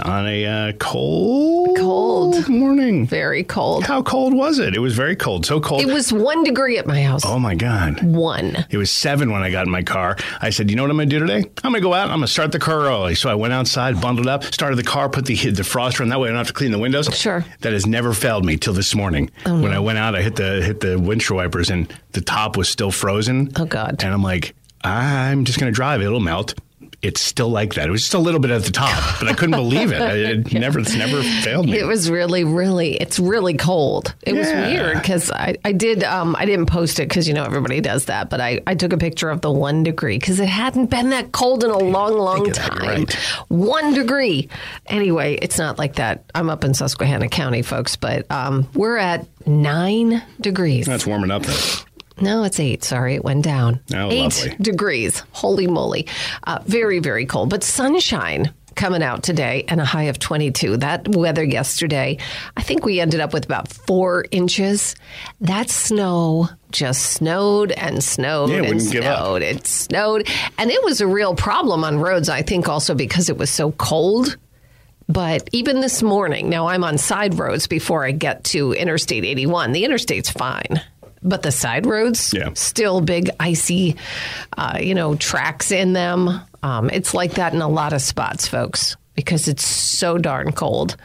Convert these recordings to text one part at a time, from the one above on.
On a uh, cold, Cold. morning. Very cold. How cold was it? It was very cold. So cold. It was one degree at my house. oh my God. One. It was seven when I got in my car. I said, you know what I'm going to do today? I'm going to go out. I'm going to start the car early. So I went outside, bundled up, started the car, put the defroster on. That way I don't have to clean the windows. Sure. That has never failed me till this morning. Oh, when I went out, I hit the hit the windshield wipers and the top was still frozen. Oh, God. And I'm like, I'm just going to drive. It'll melt. It's still like that. It was just a little bit at the top, but I couldn't believe it. It never, it's never failed me. It was really, really, it's really cold. It was weird because I, I did, um, I didn't post it because, you know, everybody does that, but I, I took a picture of the one degree because it hadn't been that cold in a long, long time. right. One degree. Anyway, it's not like that. I'm up in Susquehanna County, folks, but um, we're at nine degrees. That's warming up. Then. No, it's eight. Sorry, it went down. Oh, eight lovely. degrees. Holy moly. Uh, very, very cold. But sunshine coming out today and a high of 22. That weather yesterday, I think we ended up with about four inches. That snow just snowed and snowed Yeah, and wouldn't give up. snowed. It snowed. And it was a real problem on roads, I think, also because it was so cold. But even this morning, now I'm on side roads before I get to Interstate 81. The interstate's fine. But the side roads, Yeah. still big icy, uh, you know, tracks in them. Um, it's like that in a lot of spots, folks, because it's so darn cold.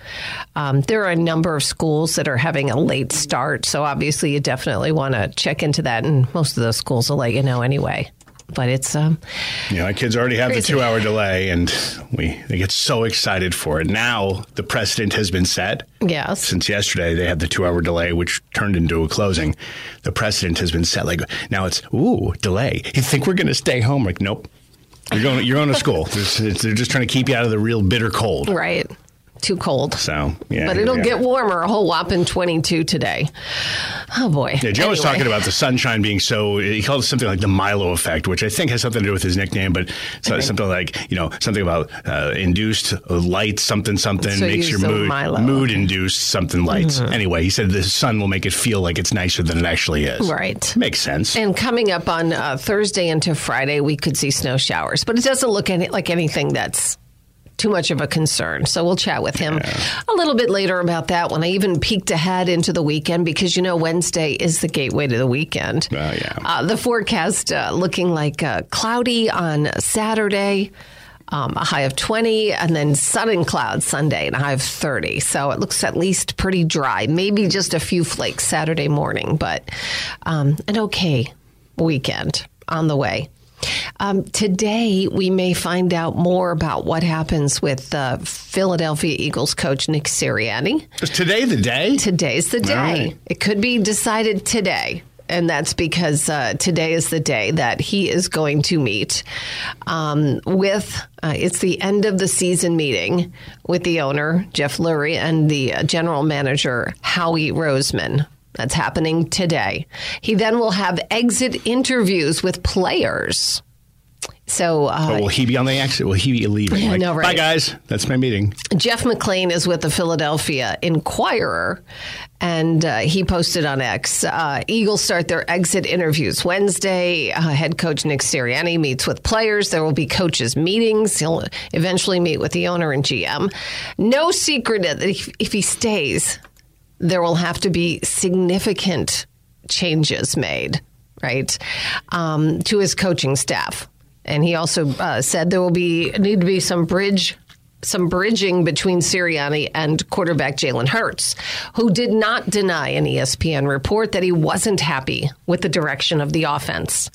Um, there are a number of schools that are having a late start, so obviously you definitely want to check into that. And most of those schools will let you know anyway. But it's um, You know, my kids already have Crazy. the two-hour delay, and we they get so excited for it. Now the precedent has been set. yes, Since yesterday, they had the two-hour delay, which turned into a closing. The precedent has been set. Like now, it's ooh delay. You think we're going to stay home? Like nope. You're going. You're going to school. They're just trying to keep you out of the real bitter cold. right. Too cold. So yeah, But it'll get warmer, a whole whopping 22 today. Oh, boy. Yeah, Joe was talking about the sunshine being so. He called it something like the Milo effect, which I think has something to do with his nickname, but so, something like you know something about uh, induced light, something something So makes your mood Milo, mood induced something lights. Anyway, he said the sun will make it feel like it's nicer than it actually is. Right. makes sense. And coming up on uh, Thursday into Friday, we could see snow showers, but it doesn't look any, like anything that's too much of a concern. So we'll chat with him a little bit later about that when I even peeked ahead into the weekend because, you know, Wednesday is the gateway to the weekend. Oh, yeah. Uh, the forecast uh, looking like uh, cloudy on Saturday. Um, a high of 20 and then sun and clouds Sunday and a high of 30. So it looks at least pretty dry. Maybe just a few flakes Saturday morning, but um, an okay weekend on the way. Um, today, we may find out more about what happens with uh, Philadelphia Eagles coach Nick Sirianni. Is today the day? Today's the day. right. It could be decided today. And that's because uh, today is the day that he is going to meet um, with, uh, it's the end of the season meeting with the owner, Jeff Lurie, and the uh, general manager, Howie Roseman. That's happening today. He then will have exit interviews with players. So, uh, will he be on the exit? Will he be leaving? Like, no, right. Bye, guys. That's my meeting. Jeff McLean is with the Philadelphia Inquirer, and uh, he posted on X. Uh, Eagles start their exit interviews Wednesday. Uh, head coach Nick Sirianni meets with players. There will be coaches' meetings. He'll eventually meet with the owner and GM. No secret that if, if he stays, there will have to be significant changes made, right, um, to his coaching staff. And he also uh, said there will be need to be some bridge some bridging between Sirianni and quarterback Jalen Hurts, who did not deny an ESPN report that he wasn't happy with the direction of the offense.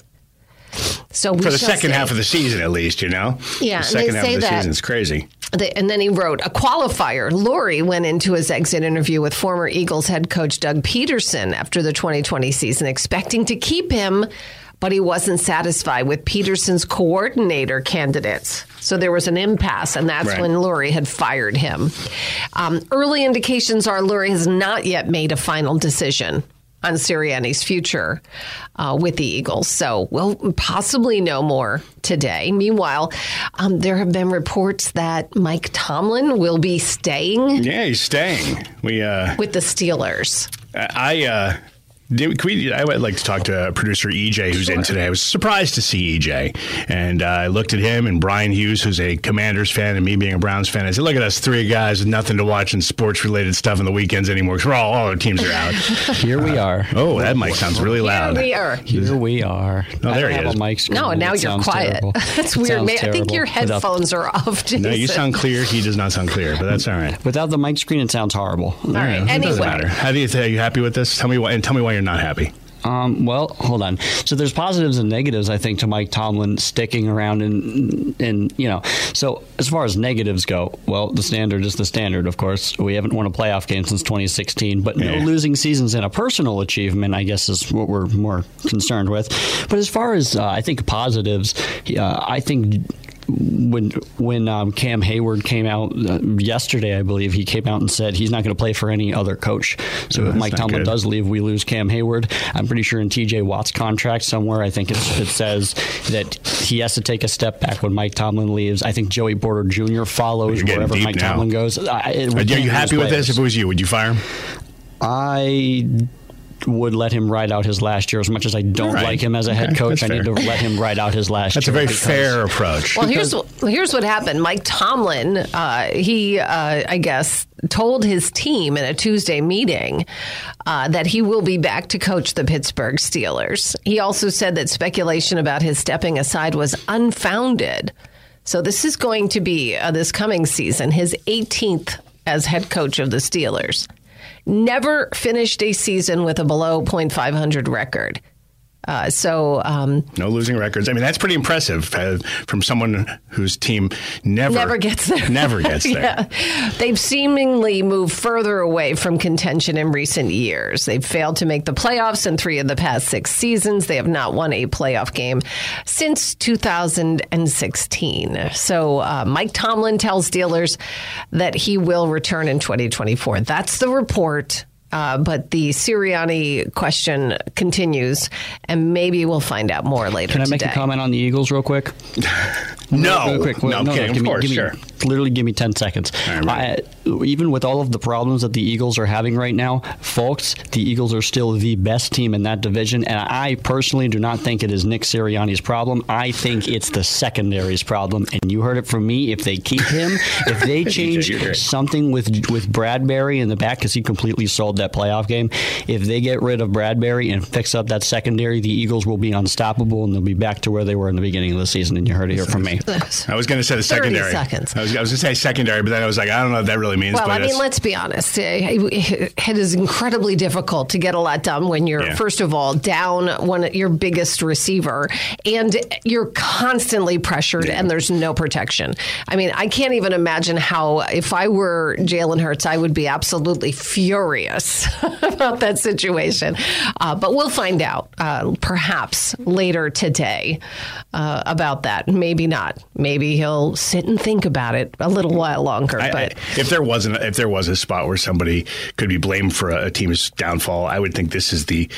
So we For the second see. half of the season, at least, you know? Yeah, The second they half say of the that- season is crazy. The- And then he wrote a qualifier. Lurie went into his exit interview with former Eagles head coach Doug Pederson after the 2020 season, expecting to keep him, but he wasn't satisfied with Pederson's coordinator candidates. So there was an impasse, and that's Right. when Lurie had fired him. Um, early indications are Lurie has not yet made a final decision on Sirianni's future uh, with the Eagles. So we'll possibly know more today. Meanwhile, um, there have been reports that Mike Tomlin will be staying Yeah, he's staying. We, uh, with the Steelers. I, uh, did, can we, I would like to talk to producer EJ, who's in today. I was surprised to see EJ, and uh, I looked at him and Brian Hughes, who's a Commanders fan, and me being a Browns fan. I said, "Look at us, three guys with nothing to watch in sports-related stuff on the weekends anymore, because we're all all our teams are out." Here we are. oh, that mic sounds really loud. Here we are. Here we are. Oh, I there don't he have is. a mic. No, now It you're quiet. That's weird. man. I think your terrible. Without- headphones are off. Jason. No, you sound clear. He does not sound clear, but that's all right. Without the mic screen, it sounds horrible. All right. It doesn't matter. How do you? Are you happy with this? Tell me why, and tell me why you're not happy. Um, well, hold on. So there's positives and negatives, I think, to Mike Tomlin sticking around and and you know. So as far as negatives go, well, the standard is the standard. Of course, we haven't won a playoff game since 2016, but no Yeah. losing seasons and a personal achievement, I guess, is what we're more concerned with. But as far as uh, I think positives, uh, I think when when um, Cam Heyward came out uh, yesterday, I believe he came out and said he's not going to play for any other coach. So if Mike Tomlin good. does leave, we lose Cam Heyward. I'm pretty sure in T.J. Watt's contract somewhere, I think it's, it says that he has to take a step back when Mike Tomlin leaves. I think Joey Porter Jr. follows wherever Mike now. Tomlin goes. I, Are you happy with this? If it was you, would you fire him? I would let him ride out his last year as much as I don't Right. like him as a head Okay, coach. that's I need to let him ride out his last year. That's a very because- fair approach. Well, here's here's what happened. Mike Tomlin, uh, he, uh, I guess, told his team in a Tuesday meeting uh, that he will be back to coach the Pittsburgh Steelers. He also said that speculation about his stepping aside was unfounded. So this is going to be uh, this coming season his 18th as head coach of the Steelers. Never finished a season with a below .500 record. Uh, so um, No losing records. I mean, that's pretty impressive uh, from someone whose team never never gets there. Never gets there. yeah. They've seemingly moved further away from contention in recent years. They've failed to make the playoffs in three of the past six seasons. They have not won a playoff game since 2016. So uh, Mike Tomlin tells dealers that he will return in 2024. That's the report. Uh, but the Sirianni question continues, and maybe we'll find out more later Can I make today. a comment on the Eagles real quick? No, Real quick. no, I'm kidding. give of me, course, give me- sure. Literally, give me ten seconds. All right, I, even with all of the problems that the Eagles are having right now, folks, the Eagles are still the best team in that division, and I personally do not think it is Nick Sirianni's problem. I think it's the secondary's problem, and you heard it from me. If they keep him, if they change something with with Bradberry in the back because he completely sold that playoff game. If they get rid of Bradberry and fix up that secondary, the Eagles will be unstoppable and they'll be back to where they were in the beginning of the season. And you heard it here from me. I was going to say the secondary. seconds. I was, I was going to say secondary, but then I was like, I don't know what that really means. Well, but I mean, let's be honest. It is incredibly difficult to get a lot done when you're, Yeah. first of all, down one your biggest receiver, and you're constantly pressured, and there's no protection. I mean, I can't even imagine how, if I were Jalen Hurts, I would be absolutely furious about that situation. Uh, but we'll find out, uh, perhaps later today, uh, about that. Maybe not. Maybe he'll sit and think about it a little while longer. I- I- but if there wasn't, if there was a spot where somebody could be blamed for a, a team's downfall, I would think this is the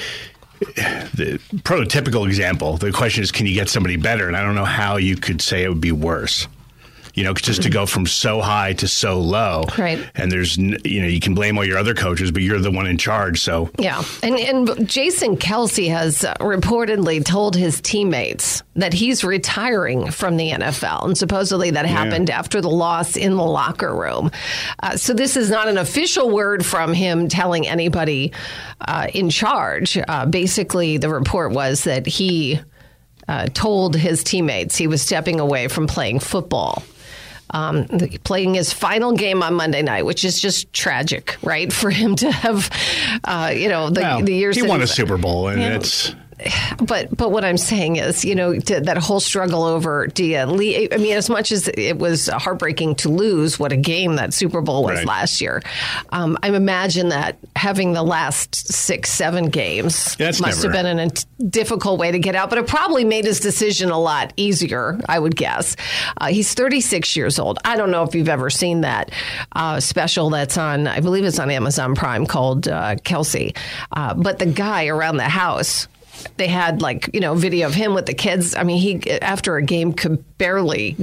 the prototypical example. The question is, can you get somebody better? And I don't know how you could say it would be worse. You know, just to go from so high to so low, Right. And there's, you know, you can blame all your other coaches, but you're the one in charge. So Yeah, and and Jason Kelce has reportedly told his teammates that he's retiring from the NFL, and supposedly that happened after the loss in the locker room. Uh, so this is not an official word from him telling anybody uh, in charge. Uh, basically, the report was that he uh, told his teammates he was stepping away from playing football. Um, playing his final game on Monday night, which is just tragic, right? For him to have, uh, you know, the, Well, the years he won a Super Bowl, and Yeah. it's but but what I'm saying is, you know, that whole struggle over do you le- I mean, as much as it was heartbreaking to lose, what a game that Super Bowl was Right. last year. Um, I imagine that having the last six, seven games That's must never- have been a difficult way to get out, but it probably made his decision a lot easier. I would guess. Uh, he's 36 years old. I don't know if you've ever seen that uh, special that's on. I believe it's on Amazon Prime called uh, Kelce. Uh, but the guy around the house they had like you know video of him with the kids i mean he after a game could barely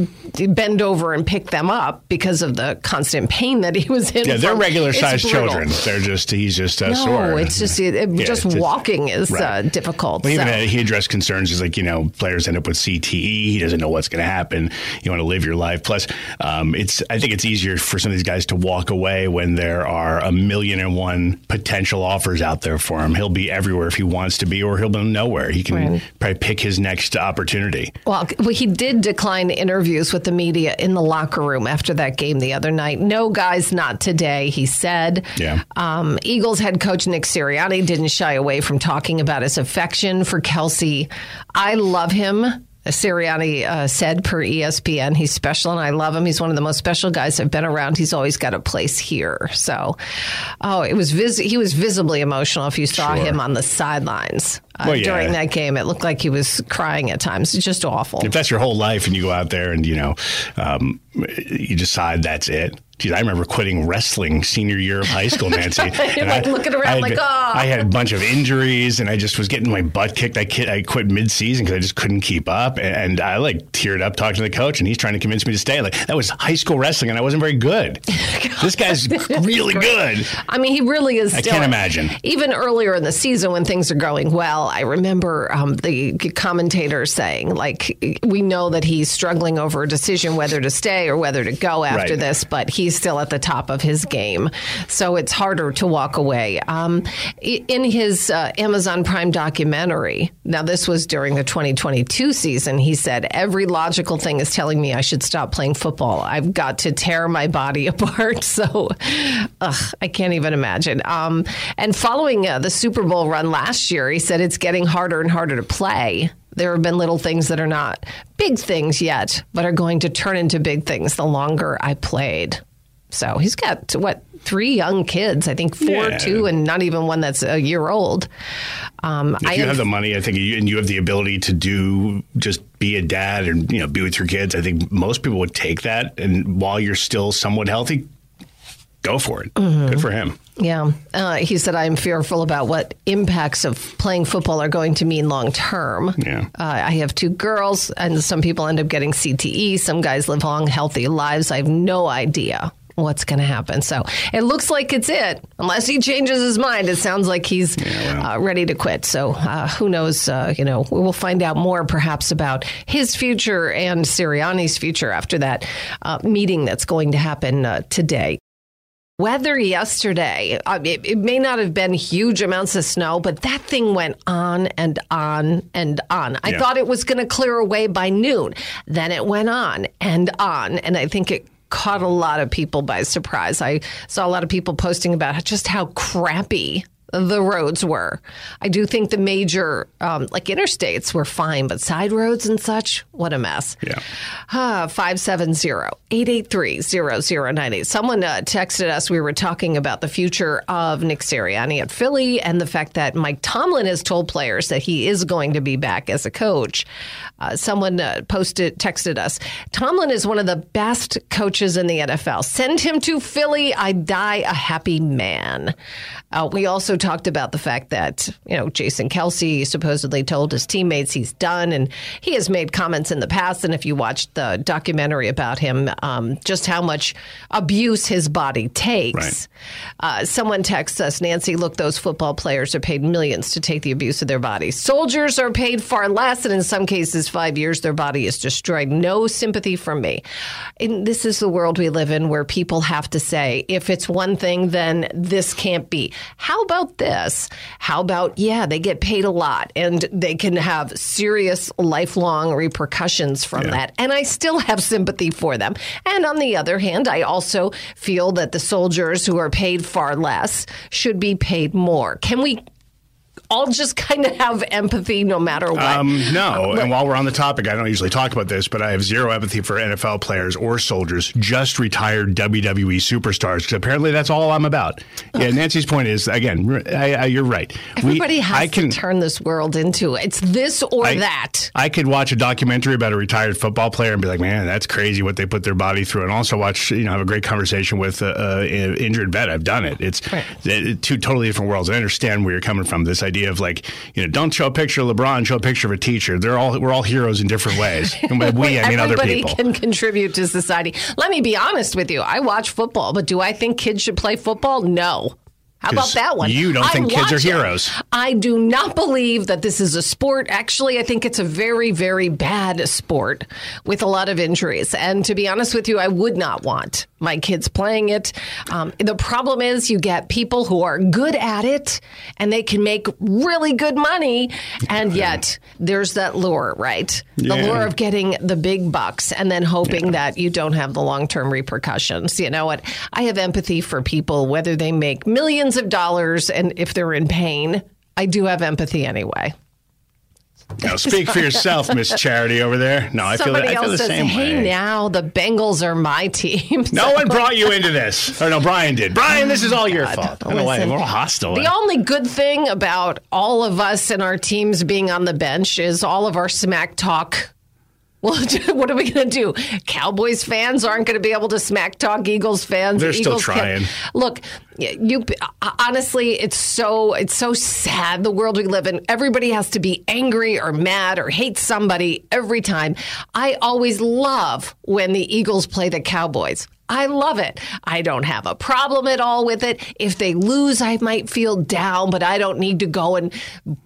bend over and pick them up because of the constant pain that he was in yeah, they're regular sized children. They're just he's just uh, no sore. it's just it, it- Yeah, just it's- walking is right. uh, difficult Well, even uh, he addressed concerns. He's like, you know, players end up with CTE. He doesn't know what's going to happen. You want to live your life. Plus, um, it's I think it's easier for some of these guys to walk away when there are a million and one potential offers out there for him. He'll be everywhere if he wants to be, or he'll be nowhere. He can Right. probably pick his next opportunity. Well, well, he did decline interviews with the media in the locker room after that game the other night. No, guys, not today, he said. Yeah. Um, Eagles head coach Nick Sirianni didn't shy away from talking about his affection for Kelce. I love him. Sirianni uh, said per ESPN, he's special and I love him. He's one of the most special guys I've been around. He's always got a place here. So, oh, it was vis- he was visibly emotional if you saw Sure. him on the sidelines uh, Well, yeah. during that game. It looked like he was crying at times. It's just awful. If that's your whole life and you go out there and, you know, um, you decide that's it. Geez, I remember quitting wrestling senior year of high school, Nancy. And Like looking around I had, like, "Ah." I had a bunch of injuries and I just was getting my butt kicked. I, ki- I quit mid season because I just couldn't keep up. And, and I like teared up talking to the coach and he's trying to convince me to stay. Like, that was high school wrestling and I wasn't very good. this guy's really good. I mean, he really is. I Still, can't imagine. Even earlier in the season, when things are going well, I remember um, the commentators saying, like, we know that he's struggling over a decision whether to stay or whether to go after Right. this, but he's still at the top of his game, so it's harder to walk away. Um, in his uh, Amazon Prime documentary, now this was during the 2022 season, he said, "Every logical thing is telling me I should stop playing football. I've got to tear my body apart." So, ugh, I can't even imagine. Um, and following uh, the Super Bowl run last year, he said it's getting harder and harder to play. There have been little things that are not big things yet, but are going to turn into big things the longer I played. So he's got what three young kids? I think four, Yeah. two, and not even one that's a year old. Um, If I you have- have the money, I think, you, and you have the ability to do just be a dad and you know be with your kids, I think most people would take that. And while you're still somewhat healthy, go for it. Mm-hmm. Good for him. Yeah. Uh, he said, I'm fearful about what impacts of playing football are going to mean long term. Yeah. Uh, I have two girls, and some people end up getting CTE. Some guys live long, healthy lives. I have no idea what's going to happen. So it looks like it's it. Unless he changes his mind, it sounds like he's well. uh, ready to quit. So uh, who knows? Uh, you know, we will find out more perhaps about his future and Sirianni's future after that uh, meeting that's going to happen uh, today. Weather yesterday, uh, it, it may not have been huge amounts of snow, but that thing went on and on and on. I Yeah. thought it was going to clear away by noon. Then it went on and on. And I think it caught a lot of people by surprise. I saw a lot of people posting about just how crappy the roads were. I do think the major, um, like interstates, were fine, but side roads and such, what a mess. Yeah. Ah, 570-883-0098. Someone uh, texted us. We were talking about the future of Nick Sirianni at Philly and the fact that Mike Tomlin has told players that he is going to be back as a coach. Uh, someone uh, posted, texted us. Tomlin is one of the best coaches in the NFL. Send him to Philly. I die a happy man. Uh, we also talked about the fact that you know Jason Kelce supposedly told his teammates he's done, and he has made comments in the past. And if you watched the documentary about him, um, just how much abuse his body takes. Right. Uh, someone texts us, Nancy. Look, those football players are paid millions to take the abuse of their bodies. Soldiers are paid far less, and in some cases, five years their body is destroyed. No sympathy from me. And this is the world we live in, where people have to say, if it's one thing, then this can't be. How about about this? How about, yeah, they get paid a lot and they can have serious lifelong repercussions from Yeah. that. And I still have sympathy for them. And on the other hand, I also feel that the soldiers who are paid far less should be paid more. Can we all just kind of have empathy no matter what? Um, Uh, no, and while we're on the topic, I don't usually talk about this, but I have zero empathy for NFL players or soldiers, just retired WWE superstars, because apparently that's all I'm about. Yeah, Nancy's point is, again, I, I, you're right. We- Everybody has I can, to turn this world into it's this or I- that. I could watch a documentary about a retired football player and be like, man, that's crazy what they put their body through. And also watch, you know, have a great conversation with a, a injured vet. I've done it. It's uh, two totally different worlds. I understand where you're coming from. This idea of like, you know, don't show a picture of LeBron, show a picture of a teacher. They're all we're all heroes in different ways. And by we, I mean other Everybody people. can contribute to society. Let me be honest with you. I watch football, but do I think kids should play football? No. How about that one? you don't I think kids are watch it. heroes. I do not believe that this is a sport. Actually, I think it's a very, very bad sport with a lot of injuries. And to be honest with you, I would not want my kids playing it. Um, the problem is you get people who are good at it and they can make really good money. And yet there's that lure, right? The Yeah. lure of getting the big bucks and then hoping that you don't have the long term repercussions. You know what? I have empathy for people, whether they make millions of dollars and if they're in pain. I do have empathy anyway. Now, speak for yourself, Miss Charity over there. No, I feel, I feel the says, same "Hey, way. now the Bengals are my team." No one brought you into this. Or no, Brian did. Brian, this is all your God. fault. I don't know why we're all hostile. The only good thing about all of us and our teams being on the bench is all of our smack talk. Well, what are we going to do? Cowboys fans aren't going to be able to smack talk Eagles fans. They're still Eagles can't- trying. Look, you uh, honestly, it's so it's so sad the world we live in. Everybody has to be angry or mad or hate somebody every time. I always love when the Eagles play the Cowboys. I love it. I don't have a problem at all with it. If they lose, I might feel down, but I don't need to go and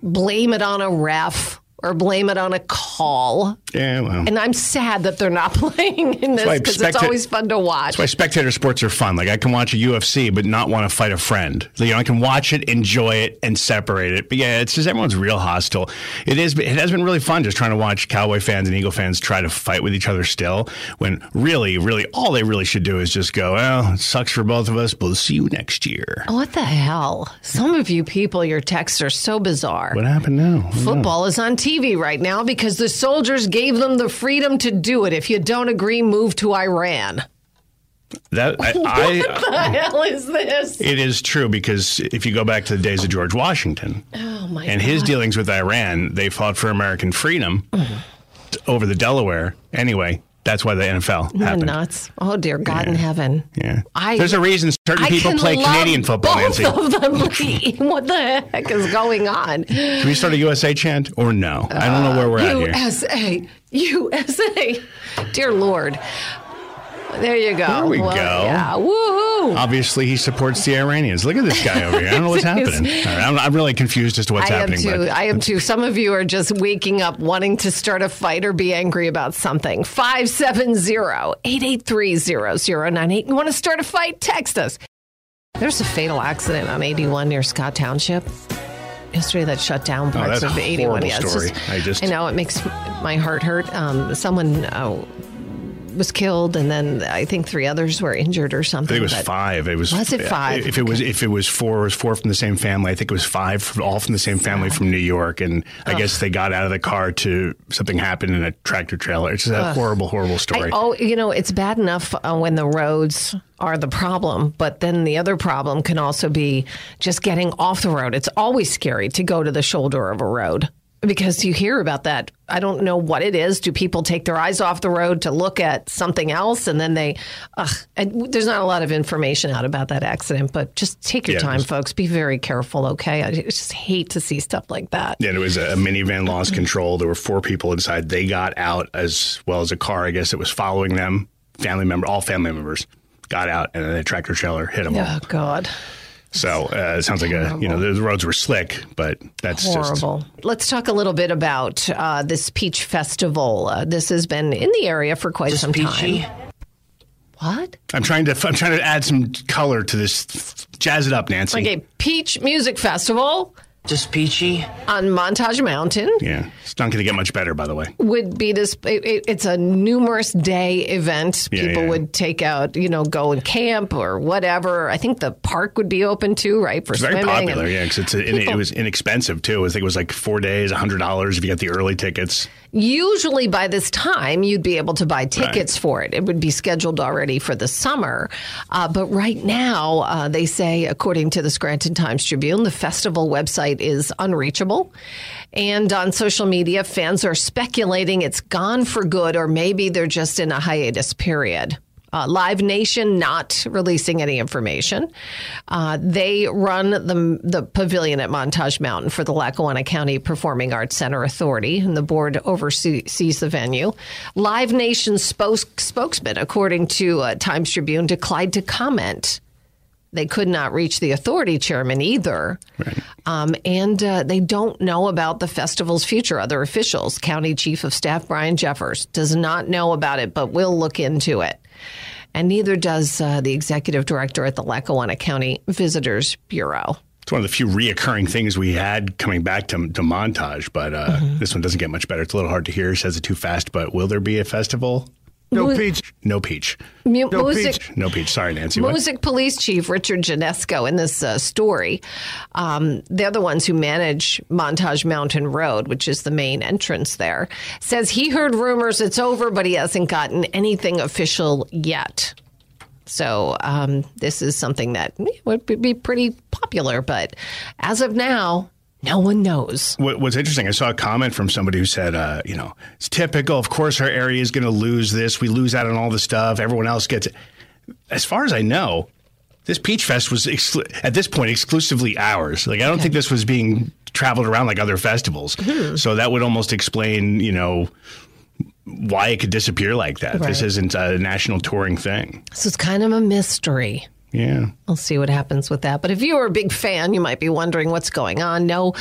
blame it on a ref or blame it on a call. yeah, well. And I'm sad that they're not playing in this because it's always fun to watch. That's why spectator sports are fun. Like I can watch a UFC, but not want to fight a friend. You know, I can watch it, enjoy it, and separate it. But yeah, it's just everyone's real hostile. It is. It has been really fun just trying to watch Cowboy fans and Eagle fans try to fight with each other still. When really, really, all they really should do is just go. Well, it sucks for both of us, but we'll see you next year. What the hell? Some of you people, your texts are so bizarre. What happened now? Football is on TV right now because the soldiers gave them the freedom to do it. If you don't agree, move to Iran. That I, What I the hell is this? It is true because if you go back to the days of George Washington Oh my and god! his dealings with Iran, they fought for American freedom Mm-hmm. over the Delaware. Anyway, that's why the NFL happened. nuts. Oh dear God in heaven. Yeah, I- there's a reason certain I people play Canadian football. Both Nancy, of them. what the heck is going on? can we start a USA chant or no? I don't know where we're at uh, here. USA, USA. Dear Lord. There you go. There we Well, go. Yeah. Woohoo. Obviously, he supports the Iranians. Look at this guy over here. I don't know what's happening. Right, I'm, I'm really confused as to what's I am happening. too. but I am too. Some of you are just waking up wanting to start a fight or be angry about something. 570-883-0098. You want to start a fight? Text us. There's a fatal accident on 81 near Scott Township. Yesterday that shut down parts Oh, of a 81. Yeah, story. just- I just- I know it makes my heart hurt. Um, someone uh, was killed, and then I think three others were injured or I something. think it was five. It was Was it five? If it was if it was four, it was four from the same family. I think it was five, from, all from the same family from New York. And I guess they got out of the car to something happened in a tractor trailer. It's just a horrible, horrible I, story. oh, you know, it's bad enough uh, when the roads are the problem, but then the other problem can also be just getting off the road. It's always scary to go to the shoulder of a road because you hear about that. I don't know what it is. Do people take their eyes off the road to look at something else and then they, ugh, and there's not a lot of information out about that accident, but just take your Yeah, time, folks. Be very careful, okay? I just hate to see stuff like that. Yeah, it was a minivan lost control. There were four people inside. They got out as well as a car. I guess it was following them. Family member, all family members got out, and then the tractor trailer hit them all. Oh, God. So uh, it sounds like a you know the roads were slick, but that's just Horrible. Let's talk a little bit about uh, this peach festival. Uh, this has been in the area for quite some time. What? I'm trying to I'm trying to add some color to this. Jazz it up, Nancy. Like a Peach Music Festival Just peachy. on Montage Mountain Yeah, it's not going to get much better, by the way. would be this. It, it- it's a numerous day event. Yeah, People yeah. would take out, you know, go and camp or whatever. I think the park would be open too, right? For It's very popular, and yeah, because it's a, and it was inexpensive too. I think it was like four days, hundred dollars if you got the early tickets. Usually by this time, you'd be able to buy tickets for it. It would be scheduled already for the summer. Uh, but right now, uh, they say, according to the Scranton Times Tribune, the festival website is unreachable. And on social media, fans are speculating it's gone for good, or maybe they're just in a hiatus period. Uh, Live Nation not releasing any information. Uh, they run the the pavilion at Montage Mountain for the Lackawanna County Performing Arts Center Authority, and the board oversees the venue. Live Nation spoke, spokesman, according to uh, Times Tribune, declined to comment. They could not reach the authority chairman either. Um, and uh, they don't know about the festival's future. Other officials, County Chief of Staff Brian Jeffers, does not know about it, but will look into it. And neither does uh, the executive director at the Lackawanna County Visitors Bureau. It's one of the few reoccurring things we had coming back to, to montage, but uh, Mm-hmm. this one doesn't get much better. It's a little hard to hear. Says it too fast. But will there be a festival? Mu- peach. No peach. Mu- music, No peach. Sorry, Nancy. What? Moosic Police Chief Richard Janesko in this uh, story, um, they're the ones who manage Montage Mountain Road, which is the main entrance there, says he heard rumors it's over, but he hasn't gotten anything official yet. So um, this is something that would be pretty popular, but as of now, no one knows. What, what's interesting, I saw a comment from somebody who said, uh, you know, it's typical. Of course, our area is going to lose this. We lose out on all the stuff. Everyone else gets it. As far as I know, this Peach Fest was exclu- at this point exclusively ours. Like, I don't think this was being traveled around like other festivals. Hmm. So that would almost explain, you know, why it could disappear like that. This isn't a national touring thing. So it's kind of a mystery. Yeah. We'll see what happens with that. But if you are a big fan, you might be wondering what's going on. No,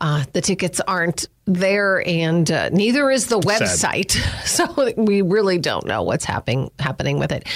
uh, the tickets aren't there, and uh, neither is the website. So we really don't know what's happening happening with it.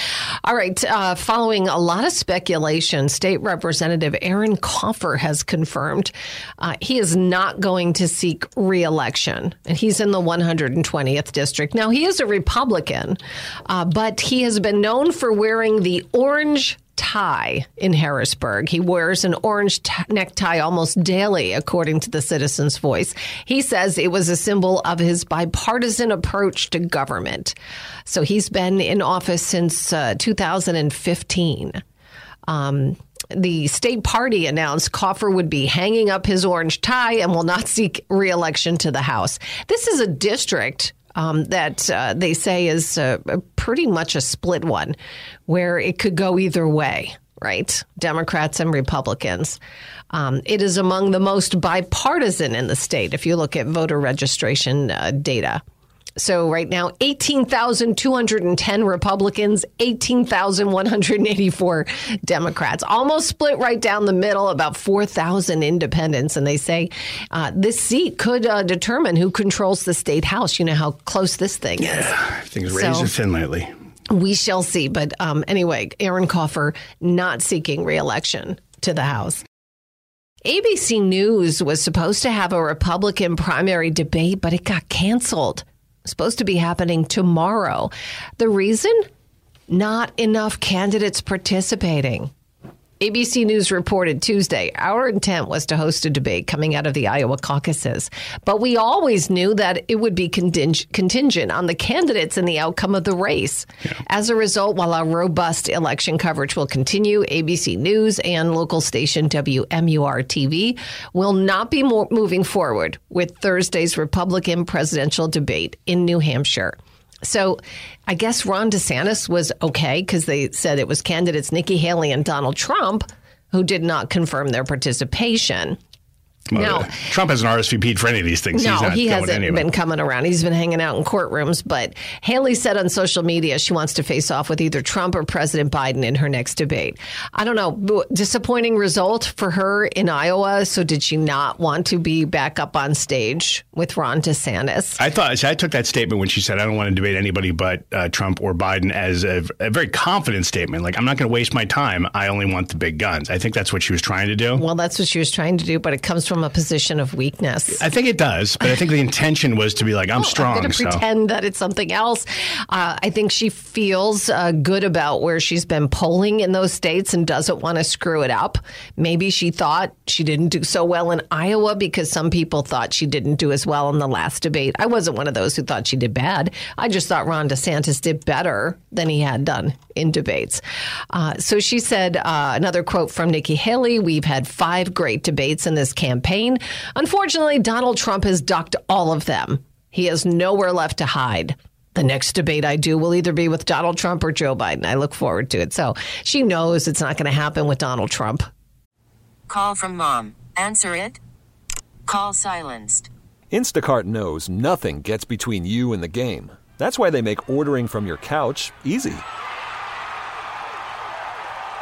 All right. Uh, following a lot of speculation, State Representative Aaron Kaufer has confirmed uh, he is not going to seek reelection, and he's in the 120th district. Now he is a Republican, uh, but he has been known for wearing the orange tie in Harrisburg. He wears an orange t- necktie almost daily, according to the Citizen's Voice. He says it was a symbol of his bipartisan approach to government. So he's been in office since uh, 2015. Um, the state party announced Kaufer would be hanging up his orange tie and will not seek reelection to the House. This is a district um, that uh, they say is uh, pretty much a split one, where it could go either way, right? Democrats and Republicans. Um, it is among the most bipartisan in the state if you look at voter registration uh, data. So right now, 18,210 Republicans, 18,184 Democrats, almost split right down the middle, about 4,000 independents. And they say uh, this seat could uh, determine who controls the state house. You know how close this thing is. Things razor So- thin lately. We shall see. But um, anyway, Aaron Kaufer not seeking reelection to the House. ABC News was supposed to have a Republican primary debate, but it got canceled. Supposed to be happening tomorrow. The reason? Not enough candidates participating. ABC News reported Tuesday our intent was to host a debate coming out of the Iowa caucuses, but we always knew that it would be conting- contingent on the candidates and the outcome of the race. As a result, while our robust election coverage will continue, ABC News and local station WMUR TV will not be mo- moving forward with Thursday's Republican presidential debate in New Hampshire. So I guess Ron DeSantis was okay because they said it was candidates Nikki Haley and Donald Trump who did not confirm their participation. No. uh, Trump hasn't RSVP'd for any of these things. No, He's not he hasn't to any of them. been coming around. He's been hanging out in courtrooms. But Haley said on social media she wants to face off with either Trump or President Biden in her next debate. I don't know. Disappointing result for her in Iowa. So did she not want to be back up on stage with Ron DeSantis? I thought I took that statement when she said I don't want to debate anybody but uh, Trump or Biden as a, a very confident statement. Like I'm not going to waste my time. I only want the big guns. I think that's what she was trying to do. Well, that's what she was trying to do, but it comes from a position of weakness. I think it does, but I think the intention was to be like I'm strong. I'm going to so. pretend that it's something else. Uh, I think she feels uh, good about where she's been polling in those states and doesn't want to screw it up. Maybe she thought she didn't do so well in Iowa because some people thought she didn't do as well in the last debate. I wasn't one of those who thought she did bad. I just thought Ron DeSantis did better than he had done in debates. Uh, so she said, uh, another quote from Nikki Haley We've had five great debates in this campaign. Unfortunately, Donald Trump has ducked all of them. He has nowhere left to hide. The next debate I do will either be with Donald Trump or Joe Biden. I look forward to it. So she knows it's not going to happen with Donald Trump. Call from mom. Answer it. Call silenced. Instacart knows nothing gets between you and the game. That's why they make ordering from your couch easy.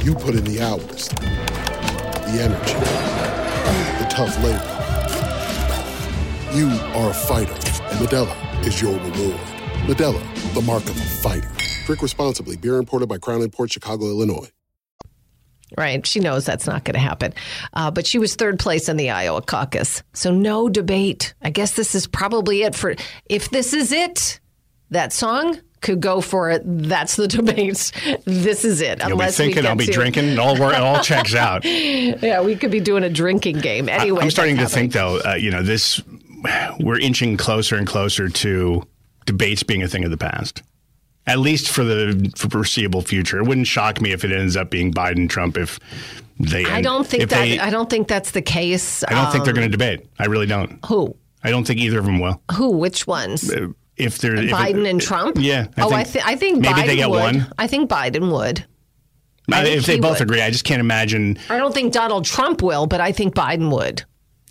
You put in the hours, the energy, the tough labor. You are a fighter, and Modelo is your reward. Modelo, the mark of a fighter. Drink responsibly. Beer imported by Crown Port Chicago, Illinois. Right. She knows that's not going to happen. Uh, but she was third place in the Iowa caucus. So no debate. I guess this is probably it for, if this is it, that song could go for it. That's the debate. This is it. You'll Unless we thinking, I'll be drinking, it all, it all checks out. Yeah, we could be doing a drinking game. Anyway, I'm starting to happening. think, though, uh, you know, this, we're inching closer and closer to debates being a thing of the past. At least for the for foreseeable future. It wouldn't shock me if it ends up being Biden Trump if they. I don't think that. they- I don't think that's the case. I don't think they're Um, going to debate. I really don't. Who? I don't think either of them will. Who? Which ones? If they're if it- Biden and uh, Trump? Yeah. oh, I, th- I think maybe Biden they get would. one. I think Biden would. I think if they both would. agree, I just can't imagine. I don't think Donald Trump will, but I think Biden would.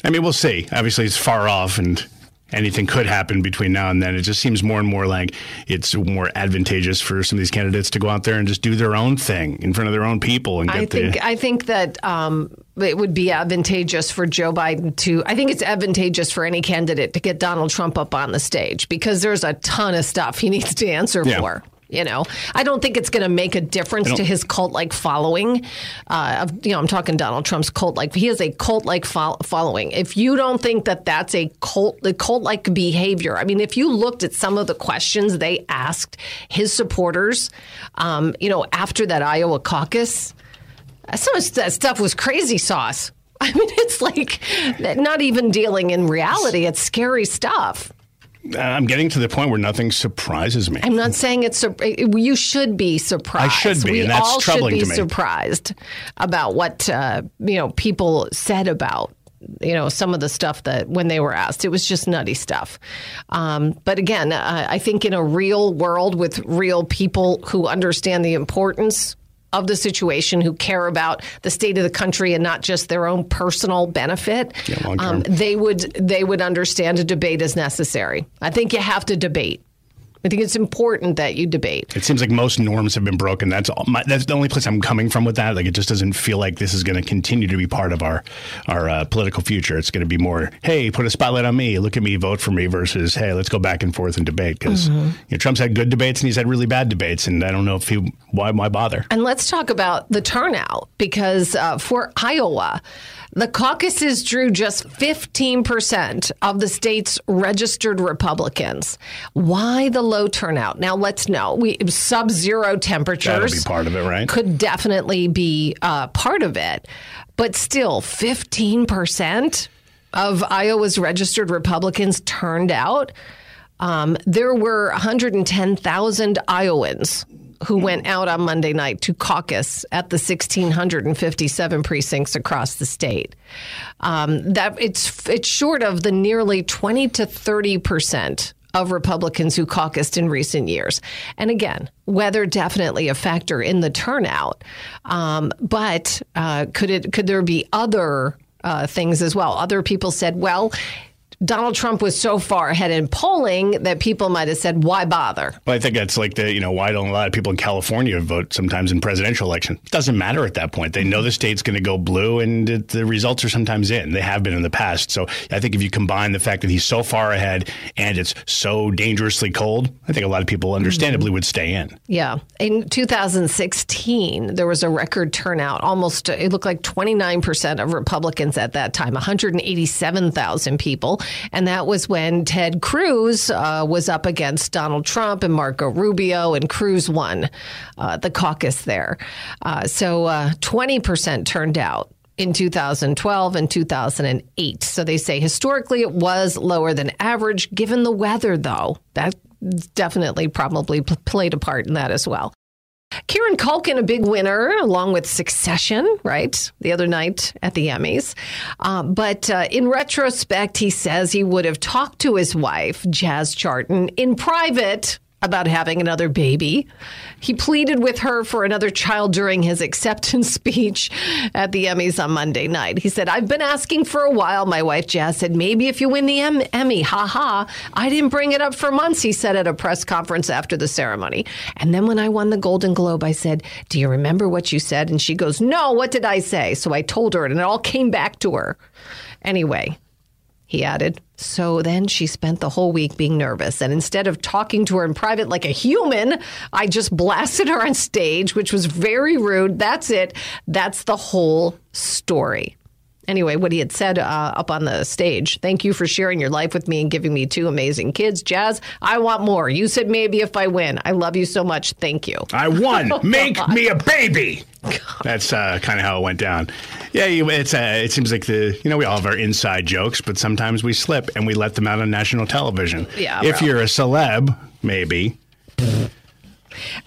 I mean, we'll see. Obviously, it's far off, and anything could happen between now and then. It just seems more and more like it's more advantageous for some of these candidates to go out there and just do their own thing in front of their own people and get I think the. I think that um, it would be advantageous for Joe Biden to. I think it's advantageous for any candidate to get Donald Trump up on the stage because there's a ton of stuff he needs to answer Yeah. for. You know, I don't think it's going to make a difference to his cult-like following. Uh, of, you know, I'm talking Donald Trump's cult-like. He has a cult-like fol- following. If you don't think that that's a cult, the cult-like behavior. I mean, if you looked at some of the questions they asked his supporters, um, you know, after that Iowa caucus, some of that stuff was crazy sauce. I mean, it's like not even dealing in reality. It's scary stuff. I'm getting to the point where nothing surprises me. I'm not saying it's sur- you should be surprised. I should be, We and that's all troubling should be to me. surprised about what uh, you know people said about you know some of the stuff that when they were asked, it was just nutty stuff. Um, but again, uh, I think in a real world with real people who understand the importance of the situation, who care about the state of the country and not just their own personal benefit, Yeah, um, they would they would understand a debate is necessary. I think you have to debate. I think it's important that you debate. It seems like most norms have been broken. That's all, my, that's the only place I'm coming from with that. Like it just doesn't feel like this is going to continue to be part of our our uh, political future. It's going to be more, hey, put a spotlight on me, look at me, vote for me, versus hey, let's go back and forth and debate. Because Mhm. you know, Trump's had good debates and he's had really bad debates, and I don't know if he why why bother. And let's talk about the turnout because uh, for Iowa, the caucuses drew just 15% of the state's registered Republicans. Why the low turnout? Now, let's know. We sub zero temperatures. That'll be part of it, right? Could definitely be uh, part of it. But still, 15% of Iowa's registered Republicans turned out. Um, there were 110,000 Iowans who went out on Monday night to caucus at the 1,657 precincts across the state. Um, that it's it's short of the nearly 20 to 30 percent of Republicans who caucused in recent years. And again, weather definitely a factor in the turnout, um, but uh, could it could there be other uh, things as well? Other people said, well. Donald Trump was so far ahead in polling that people might have said, why bother? Well, I think that's like the, you know, why don't a lot of people in California vote sometimes in presidential election? It doesn't matter at that point. They know the state's going to go blue and it, the results are sometimes in. They have been in the past. So I think if you combine the fact that he's so far ahead and it's so dangerously cold, I think a lot of people understandably would stay in. Yeah. In 2016, there was a record turnout. Almost, it looked like 29% of Republicans at that time, 187,000 people. And that was when Ted Cruz uh, was up against Donald Trump and Marco Rubio, and Cruz won uh, the caucus there. Uh, so uh, 20% turned out in 2012 and 2008. So they say historically it was lower than average. Given the weather, though, that definitely probably played a part in that as well. Kieran Culkin, a big winner, along with Succession, right? The other night at the Emmys. Uh, but uh, in retrospect, he says he would have talked to his wife, Jazz Charton, in private about having another baby. He pleaded with her for another child during his acceptance speech at the Emmys on Monday night. He said, I've been asking for a while. My wife Jazz said, maybe if you win the em- Emmy, ha ha. I didn't bring it up for months, he said at a press conference after the ceremony. And then when I won the Golden Globe, I said, Do you remember what you said? And she goes, No, what did I say? So I told her, and it all came back to her. Anyway, he added. So then she spent the whole week being nervous. And instead of talking to her in private like a human, I just blasted her on stage, which was very rude. That's it. That's the whole story. Anyway, what he had said uh, up on the stage thank you for sharing your life with me and giving me two amazing kids. Jazz, I want more. You said maybe if I win. I love you so much. Thank you. I won. Make me a baby. That's uh, kind of how it went down. Yeah, it's uh, it seems like the you know we all have our inside jokes, but sometimes we slip and we let them out on national television. Yeah, if bro. you're a celeb, maybe.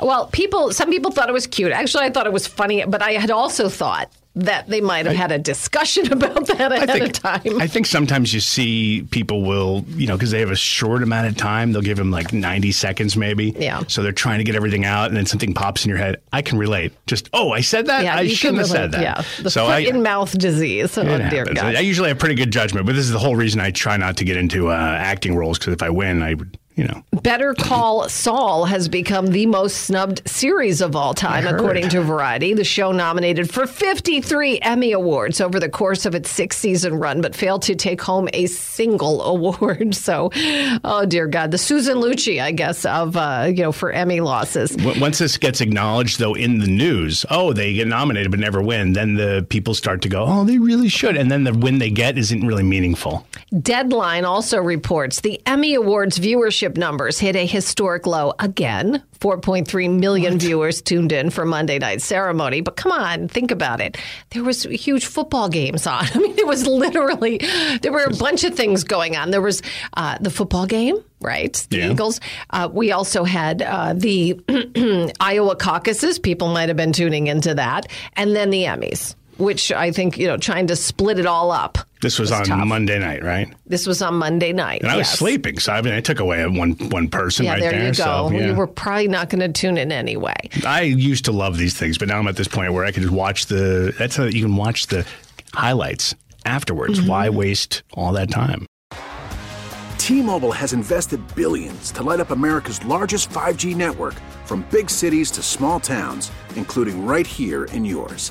Well, people, some people thought it was cute. Actually, I thought it was funny, but I had also thought that they might have had a discussion about that ahead of time. I think sometimes you see people will, you know, because they have a short amount of time, they'll give them like 90 seconds maybe. Yeah. So they're trying to get everything out, and then something pops in your head. I can relate. Just, oh, I said that? yeah, I shouldn't have said that. Yeah, the so foot I, in mouth disease. Oh dear. God. I usually have pretty good judgment, but this is the whole reason I try not to get into uh, acting roles because if I win, I would, you know. Better Call Saul has become the most snubbed series of all time, according to Variety. The show nominated for 53 Emmy Awards over the course of its six season run, but failed to take home a single award. So, oh dear God, the Susan Lucci, I guess, of uh, you know for Emmy losses. Once this gets acknowledged, though, in the news, oh, they get nominated but never win, then the people start to go, oh, they really should. And then the win they get isn't really meaningful. Deadline also reports the Emmy Awards viewership numbers hit a historic low again. 4.3 million viewers tuned in for Monday night ceremony. But come on, think about it. There was huge football games on. I mean, it was literally there were a bunch of things going on. There was uh, the football game, right? The Yeah. Eagles. Uh, we also had uh, the Iowa caucuses. People might have been tuning into that, and then the Emmys. Which I think, you know, trying to split it all up. This was on tough. Monday night, right? This was on Monday night. And I was yes. sleeping, so I mean, I took away one one person Yeah, right there, there. you go. So, yeah. You were probably not going to tune in anyway. I used to love these things, but now I'm at this point where I can just watch the. That's how you can watch the highlights afterwards. Mm-hmm. Why waste all that time? T-Mobile has invested billions to light up America's largest 5G network from big cities to small towns, including right here in yours.